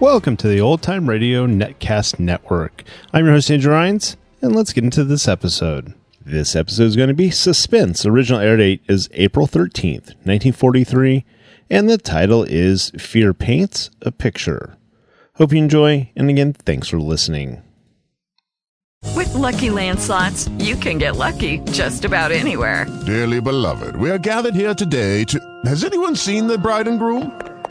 Welcome to the Old Time Radio Netcast Network. I'm your host, Andrew Rines, and let's get into this episode. This episode is going to be Suspense. Original air date is April 13th, 1943, and the title is Fear Paints a Picture. Hope you enjoy, and again, thanks for listening. With Lucky Land slots, you can get lucky just about anywhere. Dearly beloved, we are gathered here today to. Has anyone seen the bride and groom?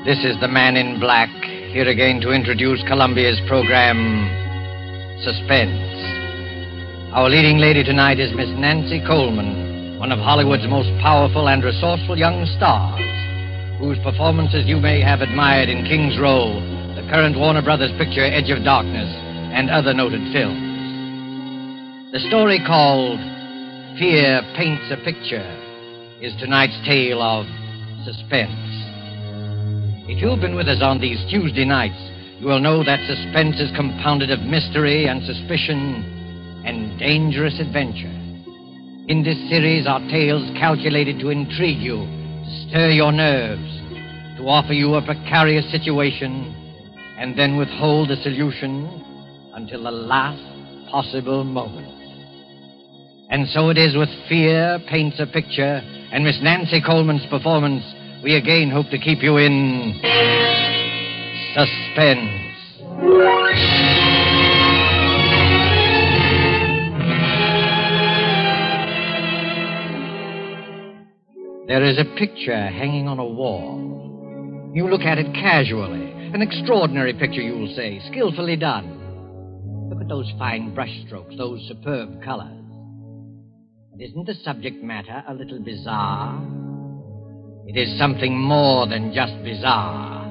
This is the man in black, here again to introduce Columbia's program, Suspense. Our leading lady tonight is Miss Nancy Coleman, one of Hollywood's most powerful and resourceful young stars, whose performances you may have admired in King's Row, the current Warner Brothers picture Edge of Darkness, and other noted films. The story called Fear Paints a Picture is tonight's tale of suspense. If you've been with us on these Tuesday nights, you will know that suspense is compounded of mystery and suspicion and dangerous adventure. In this series are tales calculated to intrigue you, to stir your nerves, to offer you a precarious situation, and then withhold the solution until the last possible moment. And so it is with Fear Paints a Picture and Miss Nancy Coleman's performance we again hope to keep you in suspense. There is a picture hanging on a wall. You look at it casually. An extraordinary picture, you'll say, skillfully done. Look at those fine brushstrokes, those superb colors. And isn't the subject matter a little bizarre? It is something more than just bizarre.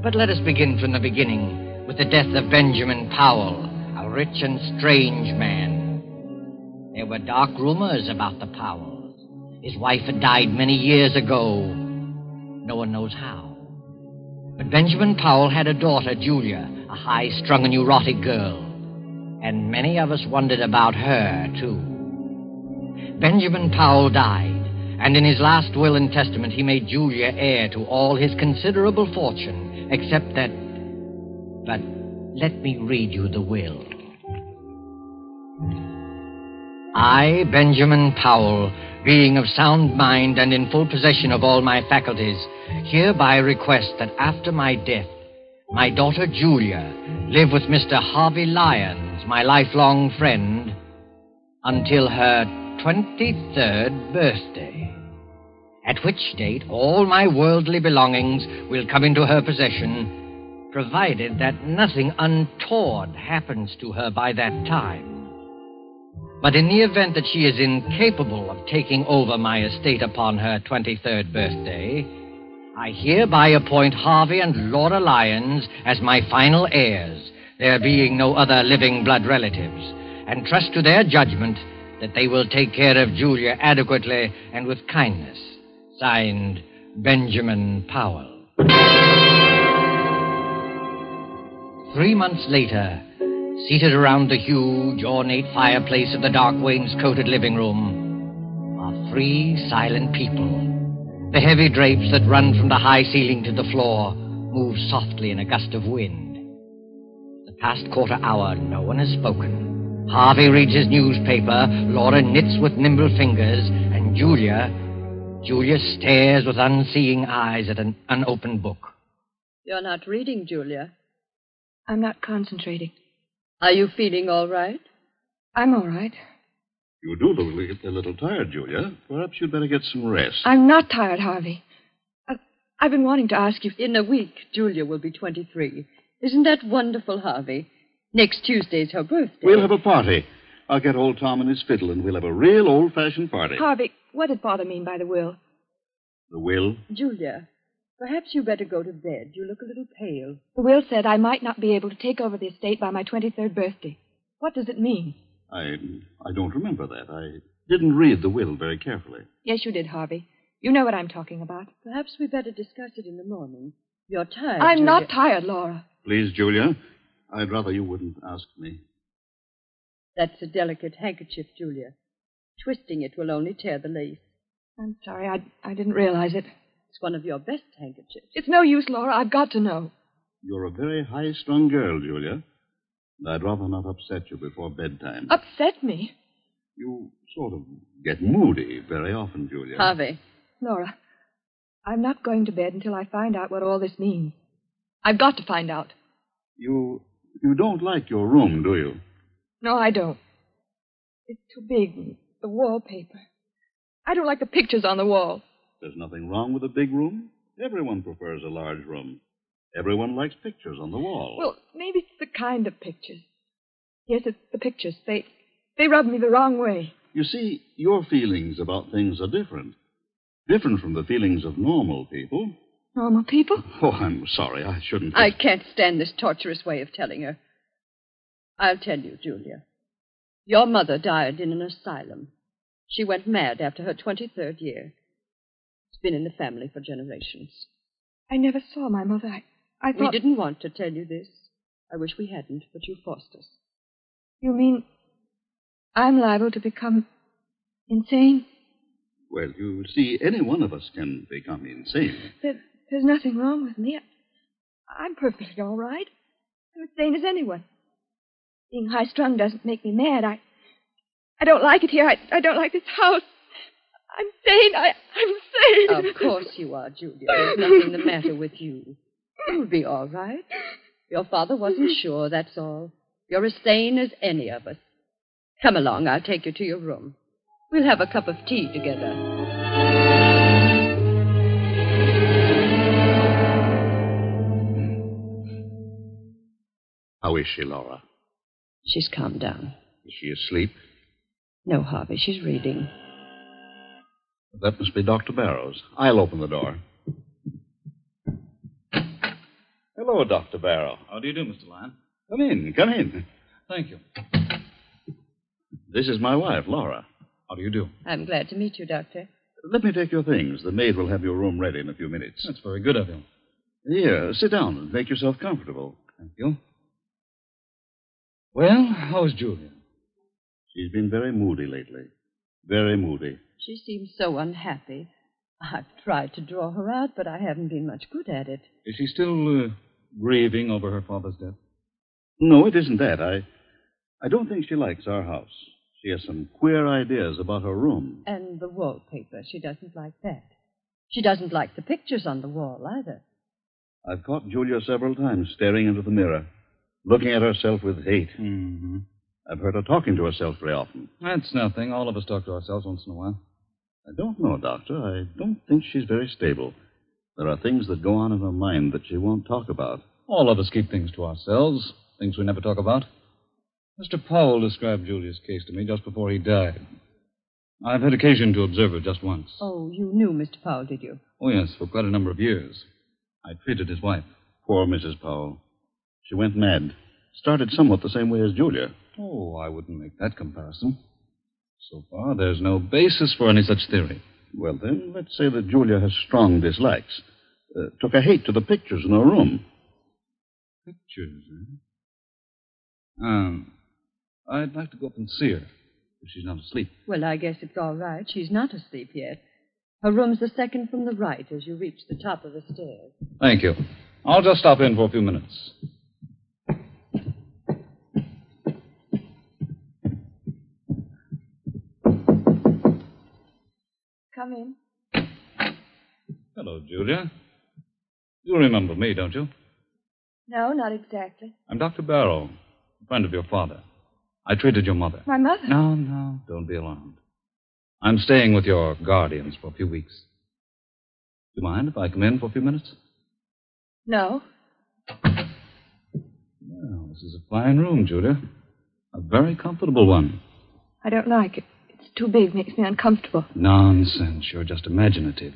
But let us begin from the beginning with the death of Benjamin Powell, a rich and strange man. There were dark rumors about the Powells. His wife had died many years ago. No one knows how. But Benjamin Powell had a daughter, Julia, a high strung and neurotic girl. And many of us wondered about her, too. Benjamin Powell died, and in his last will and testament he made Julia heir to all his considerable fortune, except that. But let me read you the will. I, Benjamin Powell, being of sound mind and in full possession of all my faculties, hereby request that after my death, my daughter Julia live with Mr. Harvey Lyons, my lifelong friend, until her 23rd birthday, at which date all my worldly belongings will come into her possession, provided that nothing untoward happens to her by that time. But in the event that she is incapable of taking over my estate upon her 23rd birthday, I hereby appoint Harvey and Laura Lyons as my final heirs, there being no other living blood relatives, and trust to their judgment that they will take care of Julia adequately and with kindness. Signed, Benjamin Powell. Three months later, seated around the huge, ornate fireplace of the dark wainscoted living room, are three silent people. The heavy drapes that run from the high ceiling to the floor move softly in a gust of wind. The past quarter hour, no one has spoken. Harvey reads his newspaper, Laura knits with nimble fingers, and Julia. Julia stares with unseeing eyes at an unopened book. You're not reading, Julia. I'm not concentrating. Are you feeling all right? I'm all right. You do look a little tired, Julia. Perhaps you'd better get some rest. I'm not tired, Harvey. I, I've been wanting to ask you. In a week, Julia will be 23. Isn't that wonderful, Harvey? Next Tuesday's her birthday. We'll have a party. I'll get old Tom and his fiddle, and we'll have a real old fashioned party. Harvey, what did Father mean by the will? The will? Julia, perhaps you better go to bed. You look a little pale. The will said I might not be able to take over the estate by my 23rd birthday. What does it mean? I I don't remember that. I didn't read the will very carefully. Yes, you did, Harvey. You know what I'm talking about. Perhaps we better discuss it in the morning. You're tired. I'm Julia. not tired, Laura. Please, Julia, I'd rather you wouldn't ask me. That's a delicate handkerchief, Julia. Twisting it will only tear the lace. I'm sorry. I, I didn't realize it. It's one of your best handkerchiefs. It's no use, Laura. I've got to know. You're a very high strung girl, Julia. And I'd rather not upset you before bedtime. Upset me? You sort of get moody very often, Julia. Harvey. Laura, I'm not going to bed until I find out what all this means. I've got to find out. You you don't like your room, do you? No, I don't. It's too big. The wallpaper. I don't like the pictures on the wall. There's nothing wrong with a big room. Everyone prefers a large room. Everyone likes pictures on the wall. Well, maybe it's the kind of pictures. Yes, it's the pictures. They they rub me the wrong way. You see, your feelings about things are different. Different from the feelings of normal people. Normal people? Oh, I'm sorry. I shouldn't. I can't stand this torturous way of telling her. I'll tell you, Julia. Your mother died in an asylum. She went mad after her 23rd year. It's been in the family for generations. I never saw my mother. I, I thought. We didn't want to tell you this. I wish we hadn't, but you forced us. You mean I'm liable to become insane? Well, you see, any one of us can become insane. There, there's nothing wrong with me. I, I'm perfectly all right. I'm as sane as anyone. Being high strung doesn't make me mad. I I don't like it here. I, I don't like this house. I'm sane. I, I'm sane. Of course you are, Julia. There's nothing the matter with you. You'll be all right. Your father wasn't sure, that's all. You're as sane as any of us. Come along, I'll take you to your room. We'll have a cup of tea together. How is she, Laura? She's calmed down. Is she asleep? No, Harvey, she's reading. That must be Dr. Barrows. I'll open the door. Hello, Dr. Barrow. How do you do, Mr. Lyon? Come in, come in. Thank you. This is my wife, Laura. How do you do? I'm glad to meet you, Doctor. Let me take your things. The maid will have your room ready in a few minutes. That's very good of you. Here, sit down and make yourself comfortable. Thank you. Well, how's Julia? She's been very moody lately. Very moody. She seems so unhappy. I've tried to draw her out, but I haven't been much good at it. Is she still uh, grieving over her father's death? No, it isn't that. I, I don't think she likes our house. She has some queer ideas about her room. And the wallpaper, she doesn't like that. She doesn't like the pictures on the wall either. I've caught Julia several times staring into the mirror, looking at herself with hate. Mm-hmm. I've heard her talking to herself very often. That's nothing. All of us talk to ourselves once in a while. I don't know, Doctor. I don't think she's very stable. There are things that go on in her mind that she won't talk about. All of us keep things to ourselves, things we never talk about. Mr. Powell described Julia's case to me just before he died. I've had occasion to observe her just once. Oh, you knew Mr. Powell, did you? Oh, yes, for quite a number of years. I treated his wife. Poor Mrs. Powell. She went mad. Started somewhat the same way as Julia. Oh, I wouldn't make that comparison. So far, there's no basis for any such theory. Well, then, let's say that Julia has strong dislikes. Uh, took a hate to the pictures in her room. Pictures, eh? Um, I'd like to go up and see her if she's not asleep. Well, I guess it's all right. She's not asleep yet. Her room's the second from the right as you reach the top of the stairs. Thank you. I'll just stop in for a few minutes. Come in. Hello, Julia. You remember me, don't you? No, not exactly. I'm Dr. Barrow, a friend of your father. I treated your mother. My mother? No, no, don't be alarmed. I'm staying with your guardians for a few weeks. Do you mind if I come in for a few minutes? No. Well, this is a fine room, Julia. A very comfortable one. I don't like it. Too big, makes me uncomfortable. Nonsense. You're just imaginative.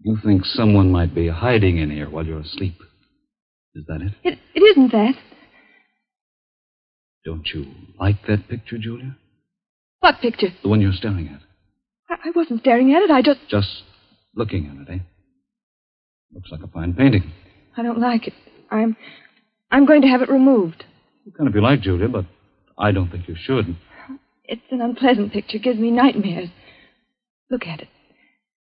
You think someone might be hiding in here while you're asleep. Is that it? It, it isn't that. Don't you like that picture, Julia? What picture? The one you're staring at. I, I wasn't staring at it. I just. Just looking at it, eh? Looks like a fine painting. I don't like it. I'm. I'm going to have it removed. You can if you like, Julia, but I don't think you should. It's an unpleasant picture. Gives me nightmares. Look at it.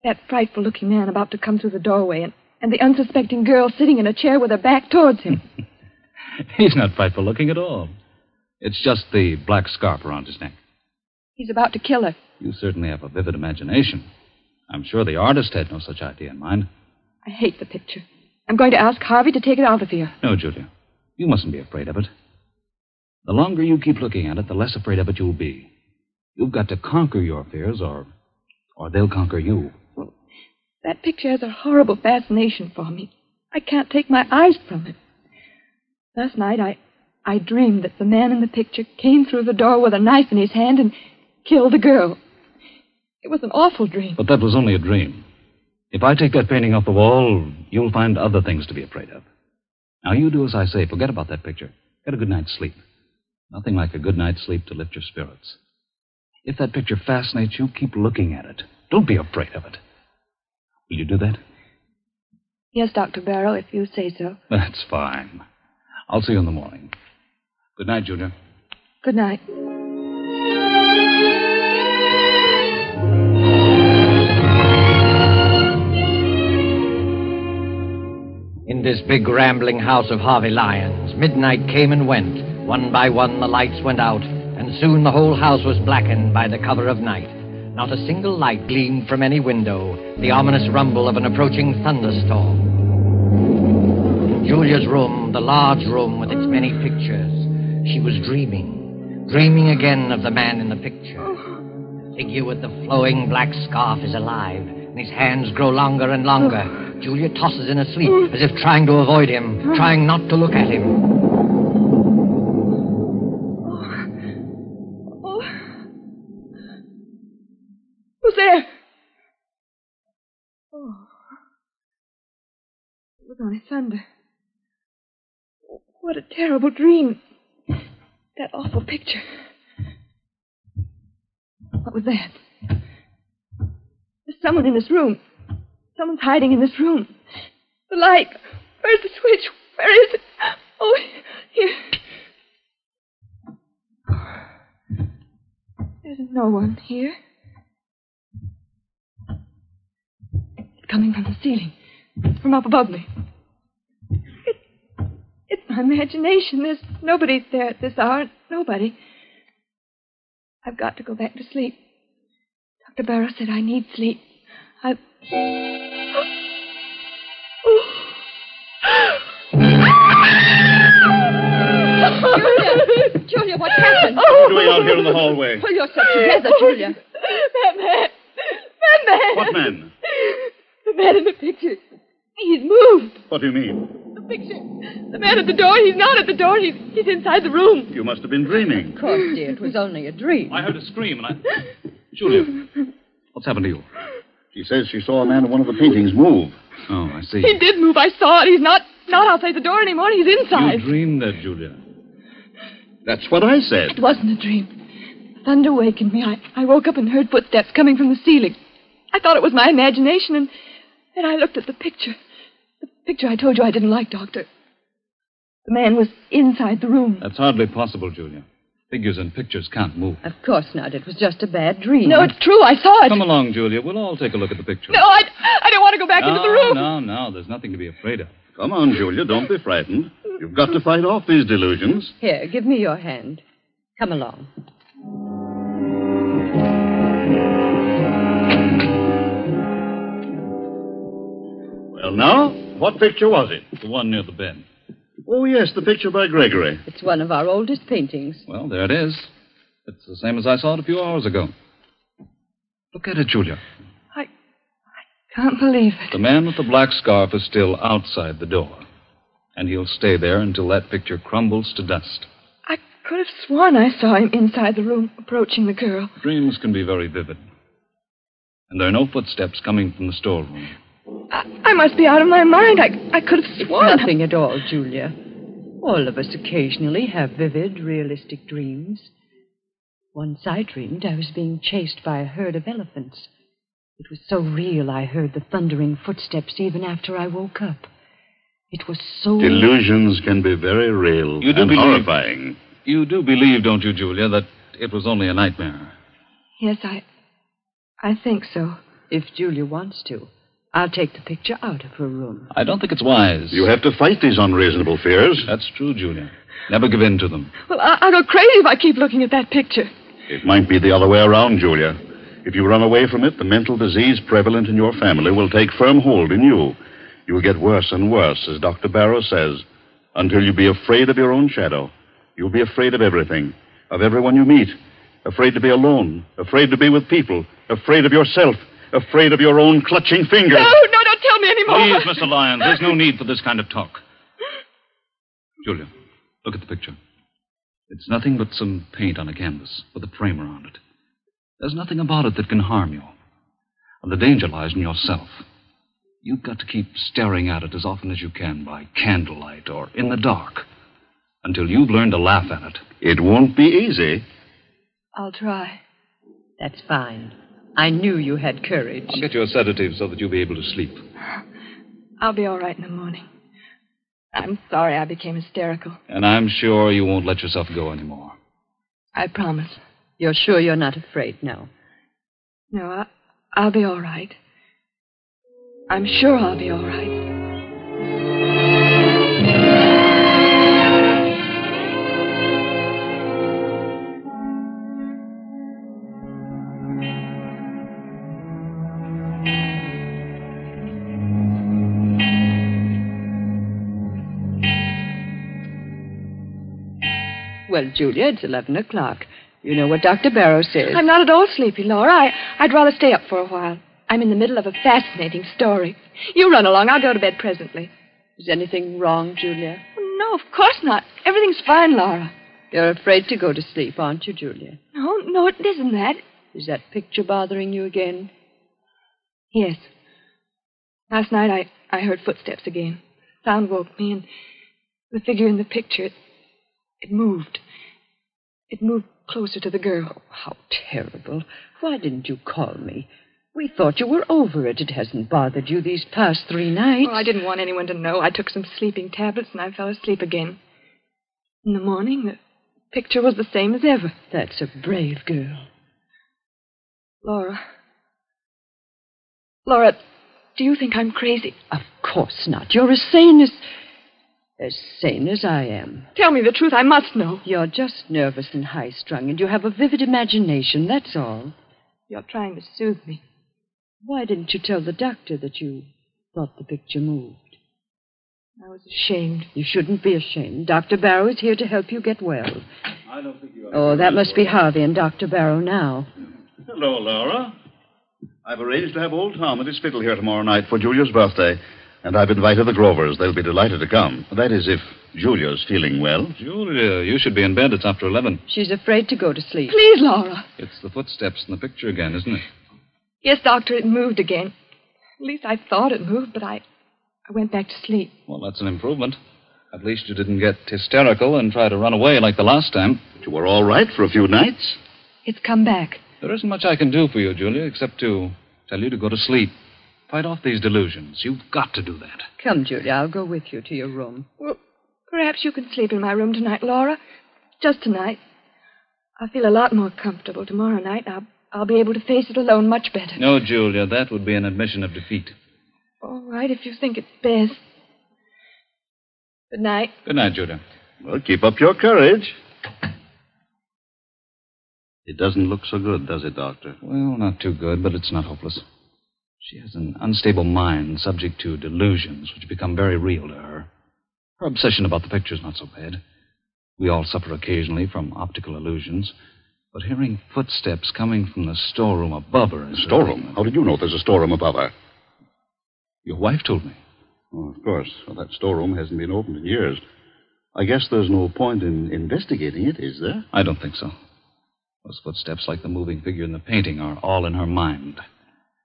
That frightful looking man about to come through the doorway, and, and the unsuspecting girl sitting in a chair with her back towards him. He's not frightful looking at all. It's just the black scarf around his neck. He's about to kill her. You certainly have a vivid imagination. I'm sure the artist had no such idea in mind. I hate the picture. I'm going to ask Harvey to take it out of here. No, Julia. You mustn't be afraid of it. The longer you keep looking at it, the less afraid of it you'll be. You've got to conquer your fears, or, or they'll conquer you. Well, that picture has a horrible fascination for me. I can't take my eyes from it. Last night, I, I dreamed that the man in the picture came through the door with a knife in his hand and killed the girl. It was an awful dream. But that was only a dream. If I take that painting off the wall, you'll find other things to be afraid of. Now, you do as I say. Forget about that picture. Get a good night's sleep. Nothing like a good night's sleep to lift your spirits. If that picture fascinates you, keep looking at it. Don't be afraid of it. Will you do that? Yes, Dr. Barrow, if you say so. That's fine. I'll see you in the morning. Good night, Julia. Good night. In this big rambling house of Harvey Lyons, midnight came and went. One by one, the lights went out, and soon the whole house was blackened by the cover of night. Not a single light gleamed from any window, the ominous rumble of an approaching thunderstorm. In Julia's room, the large room with its many pictures, she was dreaming, dreaming again of the man in the picture. The figure with the flowing black scarf is alive, and his hands grow longer and longer. Julia tosses in her sleep, as if trying to avoid him, trying not to look at him. there. Oh. It was only thunder. What a terrible dream. That awful picture. What was that? There's someone in this room. Someone's hiding in this room. The light. Where's the switch? Where is it? Oh, here. There's no one here. Coming from the ceiling, from up above me. It, it's my imagination. There's nobody there at this hour. Nobody. I've got to go back to sleep. Dr. Barrow said I need sleep. I. Julia, Julia, what happened? What are you out here in the hallway? Pull yourself together, Julia. That man! That man! What man? The man in the picture. He's moved. What do you mean? The picture. The man at the door. He's not at the door. He's, he's inside the room. You must have been dreaming. Of course, dear. It was only a dream. I heard a scream and I. Julia, what's happened to you? She says she saw a man in one of the paintings move. Oh, I see. He did move. I saw it. He's not not outside the door anymore. He's inside. You dreamed that, Julia. That's what I said. It wasn't a dream. Thunder wakened me. I, I woke up and heard footsteps coming from the ceiling. I thought it was my imagination, and then I looked at the picture. The picture I told you I didn't like, Doctor. The man was inside the room. That's hardly possible, Julia. Figures and pictures can't move. Of course not. It was just a bad dream. No, it's true. I saw it. Come along, Julia. We'll all take a look at the picture. No, I, I don't want to go back no, into the room. No, no, there's nothing to be afraid of. Come on, Julia. Don't be frightened. You've got to fight off these delusions. Here, give me your hand. Come along. Well, now, what picture was it? The one near the bed. Oh, yes, the picture by Gregory. It's one of our oldest paintings. Well, there it is. It's the same as I saw it a few hours ago. Look at it, Julia. I. I can't believe it. The man with the black scarf is still outside the door. And he'll stay there until that picture crumbles to dust. I could have sworn I saw him inside the room approaching the girl. Dreams can be very vivid. And there are no footsteps coming from the storeroom. I, I must be out of my mind. I, I could have sworn. Nothing at all, Julia. All of us occasionally have vivid, realistic dreams. Once I dreamed I was being chased by a herd of elephants. It was so real I heard the thundering footsteps even after I woke up. It was so. Delusions can be very real You do and believe- horrifying. You do believe, don't you, Julia, that it was only a nightmare? Yes, I. I think so. If Julia wants to, I'll take the picture out of her room. I don't think it's wise. You have to fight these unreasonable fears. That's true, Julia. Never give in to them. Well, I, I'll go crazy if I keep looking at that picture. It might be the other way around, Julia. If you run away from it, the mental disease prevalent in your family will take firm hold in you. You will get worse and worse, as Dr. Barrow says, until you be afraid of your own shadow. You'll be afraid of everything, of everyone you meet, afraid to be alone, afraid to be with people, afraid of yourself, afraid of your own clutching fingers. No, no, don't tell me anymore. Please, Mr. Lyons, there's no need for this kind of talk. Julia, look at the picture. It's nothing but some paint on a canvas with a frame around it. There's nothing about it that can harm you. And the danger lies in yourself. You've got to keep staring at it as often as you can by candlelight or in the dark until you've learned to laugh at it. It won't be easy. I'll try. That's fine. I knew you had courage. I'll get you a sedative so that you'll be able to sleep. I'll be all right in the morning. I'm sorry I became hysterical. And I'm sure you won't let yourself go anymore. I promise. You're sure you're not afraid now? No, I, I'll be all right. I'm sure I'll be all right. Julia, it's 11 o'clock. You know what Dr. Barrow says. I'm not at all sleepy, Laura. I, I'd rather stay up for a while. I'm in the middle of a fascinating story. You run along. I'll go to bed presently. Is anything wrong, Julia? No, of course not. Everything's fine, Laura. You're afraid to go to sleep, aren't you, Julia? No, no, it isn't that. Is that picture bothering you again? Yes. Last night I, I heard footsteps again. Sound woke me, and the figure in the picture, it, it moved. It moved closer to the girl. How terrible. Why didn't you call me? We thought you were over it. It hasn't bothered you these past three nights. Well, I didn't want anyone to know. I took some sleeping tablets and I fell asleep again. In the morning, the picture was the same as ever. That's a brave girl. Laura. Laura, do you think I'm crazy? Of course not. You're as sane as. As sane as I am. Tell me the truth. I must know. You're just nervous and high strung, and you have a vivid imagination, that's all. You're trying to soothe me. Why didn't you tell the doctor that you thought the picture moved? I was ashamed. You shouldn't be ashamed. Dr. Barrow is here to help you get well. I don't think you Oh, that must be Harvey and Dr. Barrow now. Hello, Laura. I've arranged to have old Tom at his fiddle here tomorrow night for Julia's birthday, and I've invited the Grovers. They'll be delighted to come. That is, if Julia's feeling well. Julia, you should be in bed. It's after 11. She's afraid to go to sleep. Please, Laura. It's the footsteps in the picture again, isn't it? Yes, Doctor, it moved again. At least I thought it moved, but I, I went back to sleep. Well, that's an improvement. At least you didn't get hysterical and try to run away like the last time. But you were all right for a few nights. It's come back. There isn't much I can do for you, Julia, except to tell you to go to sleep. Fight off these delusions. You've got to do that. Come, Julia, I'll go with you to your room. Well, perhaps you can sleep in my room tonight, Laura. Just tonight. I'll feel a lot more comfortable tomorrow night. I'll, I'll be able to face it alone much better. No, Julia, that would be an admission of defeat. All right, if you think it's best. Good night. Good night, Julia. Well, keep up your courage. It doesn't look so good, does it, Doctor? Well, not too good, but it's not hopeless. She has an unstable mind, subject to delusions, which become very real to her. Her obsession about the picture's not so bad. We all suffer occasionally from optical illusions. But hearing footsteps coming from the storeroom above her is. Storeroom? How did you know there's a storeroom above her? Your wife told me. Oh, of course. Well, that storeroom hasn't been opened in years. I guess there's no point in investigating it, is there? I don't think so. Those footsteps, like the moving figure in the painting, are all in her mind.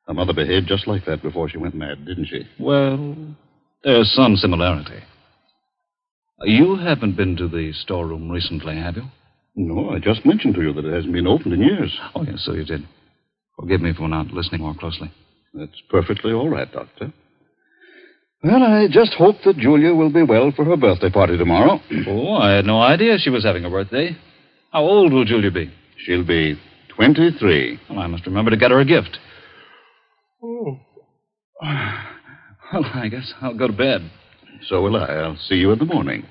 Her mother behaved just like that before she went mad, didn't she? Well, there's some similarity. You haven't been to the storeroom recently, have you? No, I just mentioned to you that it hasn't been opened in years. Oh, yes, so you did. Forgive me for not listening more closely. That's perfectly all right, Doctor. Well, I just hope that Julia will be well for her birthday party tomorrow. oh, I had no idea she was having a birthday. How old will Julia be? She'll be 23. Well, I must remember to get her a gift. Oh. Well, I guess I'll go to bed. So will I. I'll see you in the morning.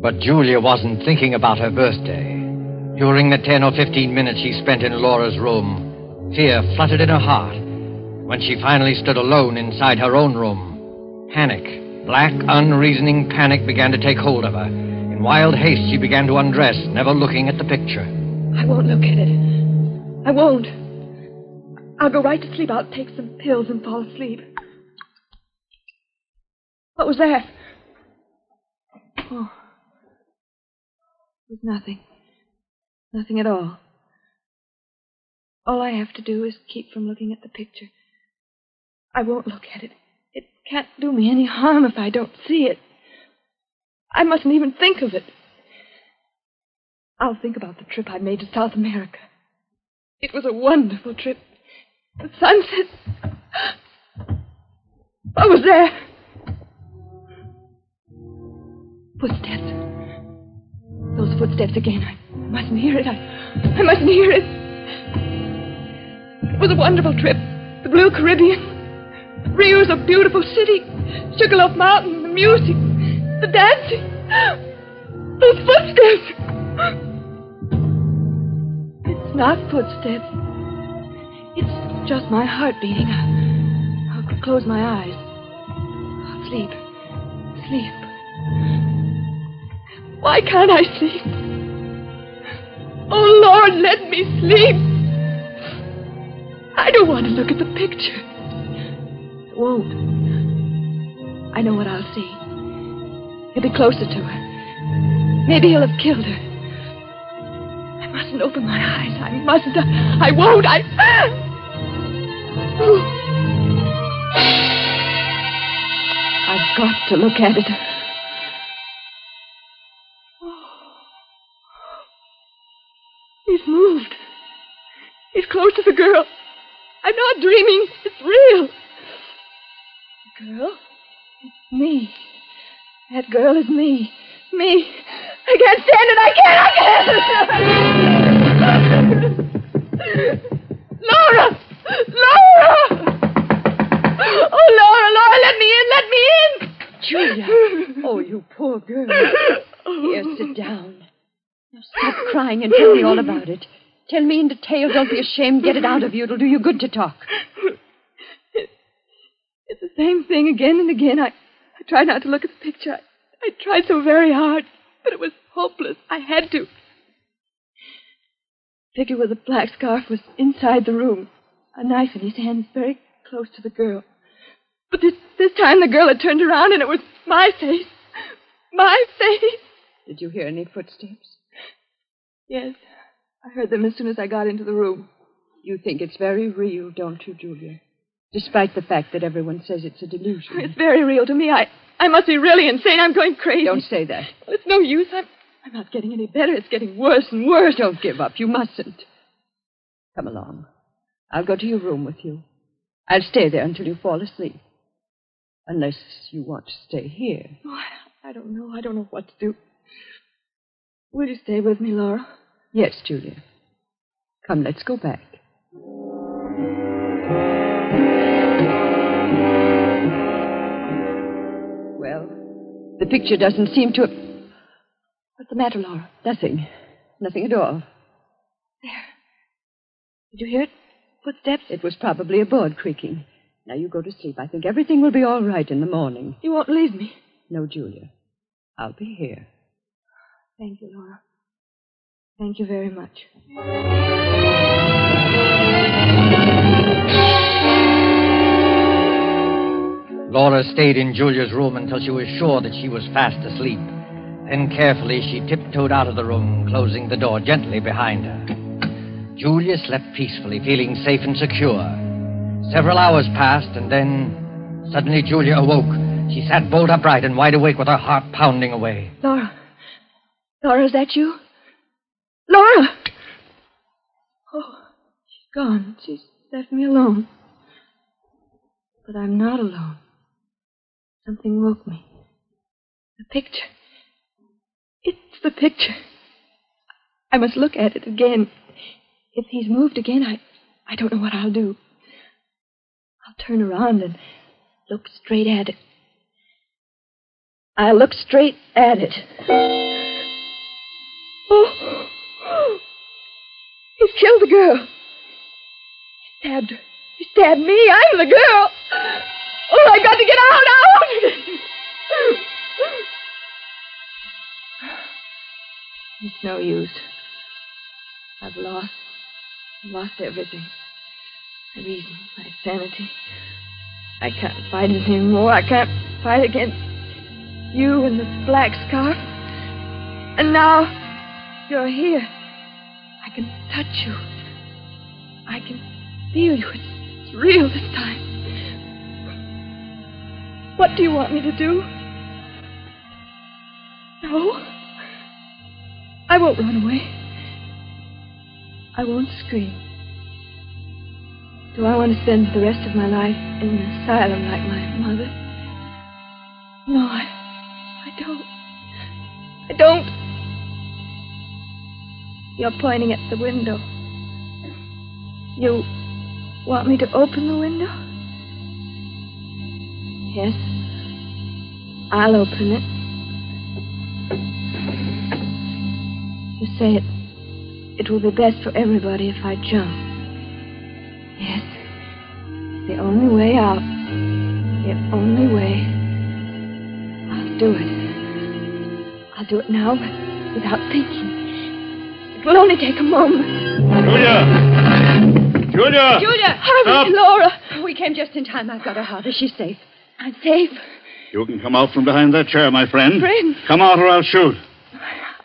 But Julia wasn't thinking about her birthday. During the 10 or 15 minutes she spent in Laura's room, fear fluttered in her heart. When she finally stood alone inside her own room, panic, black, unreasoning panic began to take hold of her. In wild haste, she began to undress, never looking at the picture. I won't look at it. I won't. I'll go right to sleep. I'll take some pills and fall asleep. What was that? Oh. It was nothing. Nothing at all. All I have to do is keep from looking at the picture. I won't look at it. It can't do me any harm if I don't see it. I mustn't even think of it. I'll think about the trip I made to South America. It was a wonderful trip. The sunset. I was that? Footsteps. Those footsteps again. I mustn't hear it. I, I mustn't hear it. It was a wonderful trip. The Blue Caribbean. Rio's a beautiful city. Sugarloaf Mountain, the music, the dancing. Those footsteps. It's not footsteps. It's just my heart beating. I'll, close my eyes. I'll sleep. Sleep. Why can't I sleep? Oh, Lord, let me sleep. I don't want to look at the picture. I won't. I know what I'll see. He'll be closer to her. Maybe he'll have killed her. I mustn't open my eyes. I mustn't. I won't. I. I've got to look at it. He's moved. He's close to the girl. I'm not dreaming. It's real. Girl? It's me. That girl is me. Me. I can't stand it. I can't. I can't. Laura! Laura! Oh, Laura, Laura, let me in. Let me in. Julia. Oh, you poor girl. Here, sit down. Now stop crying and tell me all about it. Tell me in detail. Don't be ashamed. Get it out of you. It'll do you good to talk. It's the same thing again and again. I, I tried not to look at the picture. I, tried so very hard, but it was hopeless. I had to. The figure with the black scarf was inside the room. A knife in his hand, very close to the girl. But this this time the girl had turned around and it was my face. My face. Did you hear any footsteps? Yes. I heard them as soon as I got into the room. You think it's very real, don't you, Julia? Despite the fact that everyone says it's a delusion. It's very real to me. I I must be really insane. I'm going crazy. Don't say that. Well, it's no use. I'm I'm not getting any better. It's getting worse and worse. Don't give up. You mustn't. Come along. I'll go to your room with you. I'll stay there until you fall asleep. Unless you want to stay here. Oh, I, I don't know. I don't know what to do. Will you stay with me, Laura? Yes, Julia. Come, let's go back. The picture doesn't seem to have. What's the matter, Laura? Nothing. Nothing at all. There. Did you hear it? Footsteps? It was probably a board creaking. Now you go to sleep. I think everything will be all right in the morning. You won't leave me. No, Julia. I'll be here. Thank you, Laura. Thank you very much. Laura stayed in Julia's room until she was sure that she was fast asleep. Then carefully she tiptoed out of the room, closing the door gently behind her. Julia slept peacefully, feeling safe and secure. Several hours passed, and then suddenly Julia awoke. She sat bolt upright and wide awake with her heart pounding away. Laura. Laura, is that you? Laura! Oh, she's gone. She's left me alone. But I'm not alone. Something woke me. The picture. It's the picture. I must look at it again. If he's moved again, I, I don't know what I'll do. I'll turn around and look straight at it. I'll look straight at it. Oh! He's killed the girl. He stabbed her. He stabbed me. I'm the girl. Oh, I got to get out, out! It's no use. I've lost, lost everything. My reason, my sanity. I can't fight it anymore. I can't fight against you and the black scarf. And now you're here. I can touch you. I can feel you. It's, it's real this time. What do you want me to do? No. I won't run away. I won't scream. Do I want to spend the rest of my life in an asylum like my mother? No, I, I don't. I don't. You're pointing at the window. You want me to open the window? Yes. I'll open it. You say it. It will be best for everybody if I jump. Yes. The only way out. The only way. I'll do it. I'll do it now but without thinking. It will only take a moment. Julia! Julia! Julia! Harvey, Laura! We came just in time. I've got her out. Is she safe? I'm safe. You can come out from behind that chair, my friend. Friend? Come out or I'll shoot.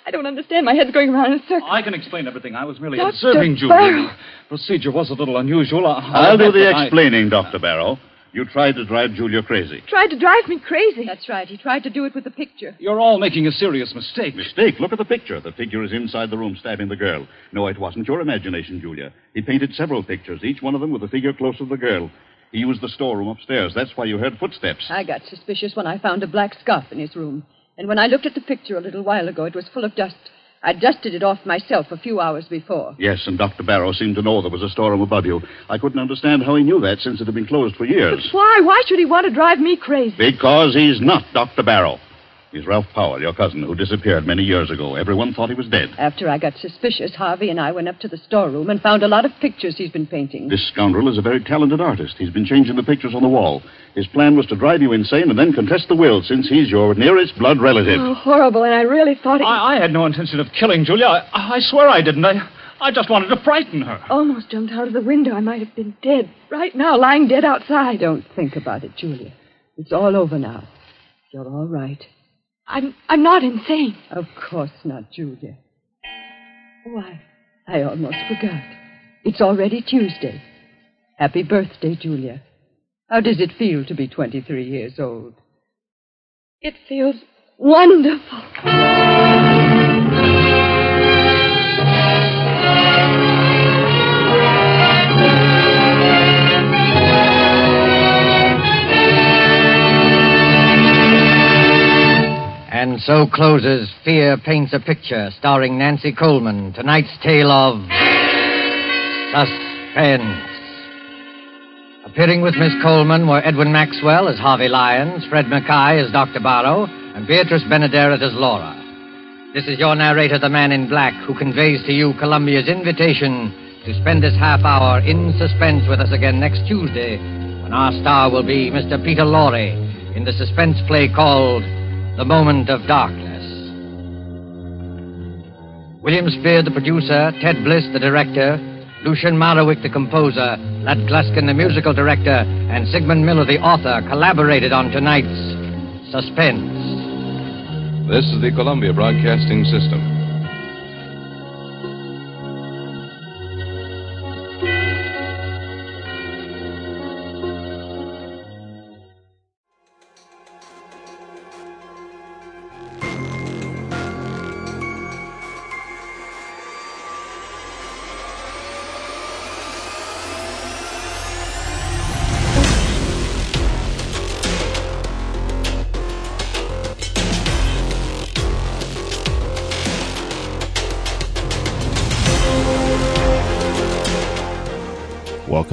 I don't understand. My head's going around in a circle. I can explain everything. I was merely Dr. observing Julia. Barrow. The procedure was a little unusual. I- I'll do the that I- explaining, Dr. Barrow. You tried to drive Julia crazy. Tried to drive me crazy. That's right. He tried to do it with the picture. You're all making a serious mistake. Mistake. Look at the picture. The figure is inside the room stabbing the girl. No, it wasn't your imagination, Julia. He painted several pictures, each one of them with a figure close to the girl. He used the storeroom upstairs. That's why you heard footsteps. I got suspicious when I found a black scarf in his room. And when I looked at the picture a little while ago, it was full of dust. I dusted it off myself a few hours before. Yes, and Dr. Barrow seemed to know there was a storeroom above you. I couldn't understand how he knew that since it had been closed for years. But Why? Why should he want to drive me crazy? Because he's not Dr. Barrow. He's Ralph Powell, your cousin, who disappeared many years ago. Everyone thought he was dead. After I got suspicious, Harvey and I went up to the storeroom and found a lot of pictures he's been painting. This scoundrel is a very talented artist. He's been changing the pictures on the wall. His plan was to drive you insane and then contest the will, since he's your nearest blood relative. Oh, horrible, and I really thought it... I, I had no intention of killing Julia. I, I swear I didn't. I, I just wanted to frighten her. Almost jumped out of the window. I might have been dead. Right now, lying dead outside. Don't think about it, Julia. It's all over now. You're all right. I'm I'm not insane. Of course not, Julia. Why, I almost forgot. It's already Tuesday. Happy birthday, Julia. How does it feel to be 23 years old? It feels wonderful. So closes Fear Paints a Picture, starring Nancy Coleman. Tonight's tale of suspense. Appearing with Miss Coleman were Edwin Maxwell as Harvey Lyons, Fred MacKaye as Dr. Barrow, and Beatrice Benaderet as Laura. This is your narrator, the man in black, who conveys to you Columbia's invitation to spend this half hour in suspense with us again next Tuesday, when our star will be Mr. Peter Lorre in the suspense play called The Moment of Darkness. William Spier, the producer, Ted Bliss, the director, Lucien Moraweck, the composer, Lud Gluskin, the musical director, and Sigmund Miller, the author, collaborated on tonight's Suspense. This is the Columbia Broadcasting System.